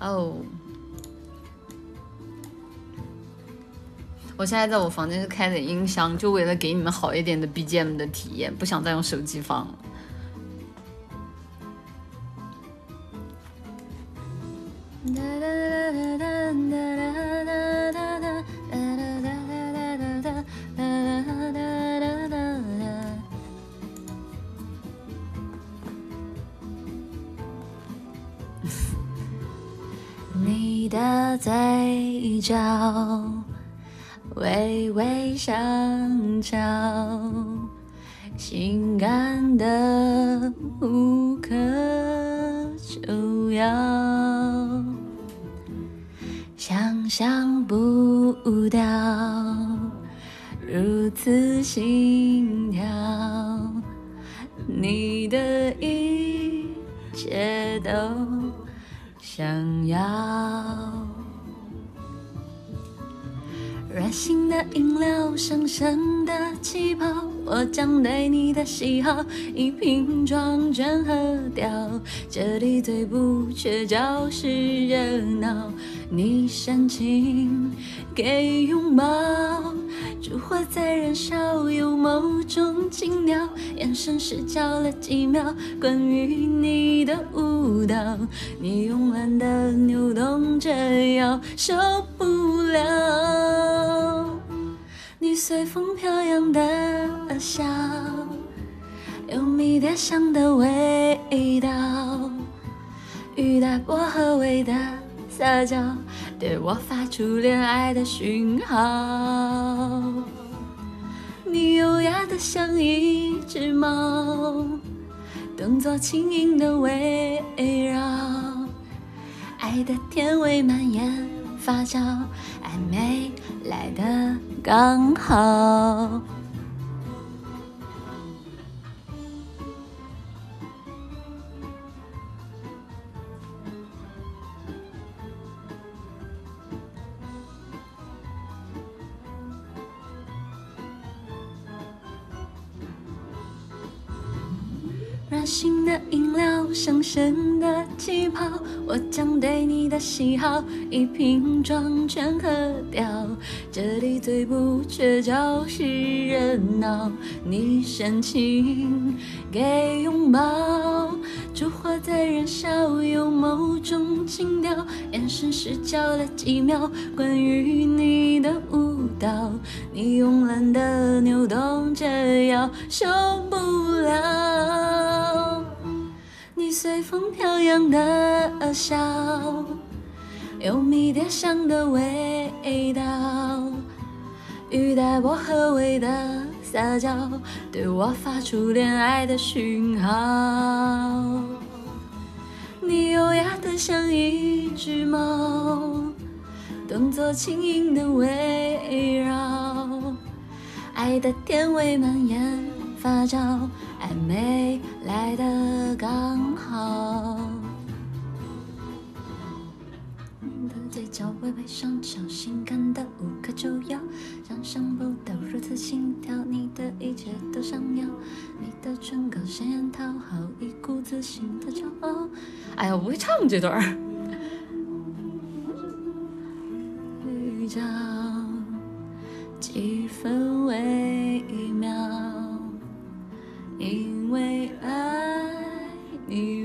哦，我现在在我房间是开的音箱，就为了给你们好一点的 BGM 的体验，不想再用手机放了。你的嘴角微微上翘，性感的无可救药，想象不到如此心跳，你的一切都。想要软性的饮料，上升的气泡，我将对你的喜好一瓶装全喝掉。这里最不缺就是热闹，你煽情给拥抱。烛火在燃烧，有某种情调，眼神失焦了几秒。关于你的舞蹈，你慵懒的扭动着腰，受不了随风飘扬的笑，有迷迭香的味道，雨打薄荷味的撒娇。对我发出恋爱的讯号，你优雅的像一只猫，动作轻盈的围绕，爱的甜味蔓延发酵，暧昧来的刚好。软性的饮料，上升的气泡，我将对你的喜好一瓶装全喝掉。这里最不缺就是热闹，你煽情给拥抱，烛火在燃烧，有某种情调，眼神失焦了几秒。关于你的舞蹈，你慵懒的扭动着腰，受不了。随风飘扬的笑，有迷迭香的味道，雨带薄荷味的撒娇，对我发出恋爱的讯号。你优雅的像一只猫，动作轻盈的围绕，爱的甜味蔓延发酵。暧昧来的刚，你的嘴角微微上翘性感的无可救药想象不到如此心跳你的一切都想要你的唇膏鲜艳讨好一股自信的骄傲。哎呀我不会唱这段儿。几分微妙因为爱你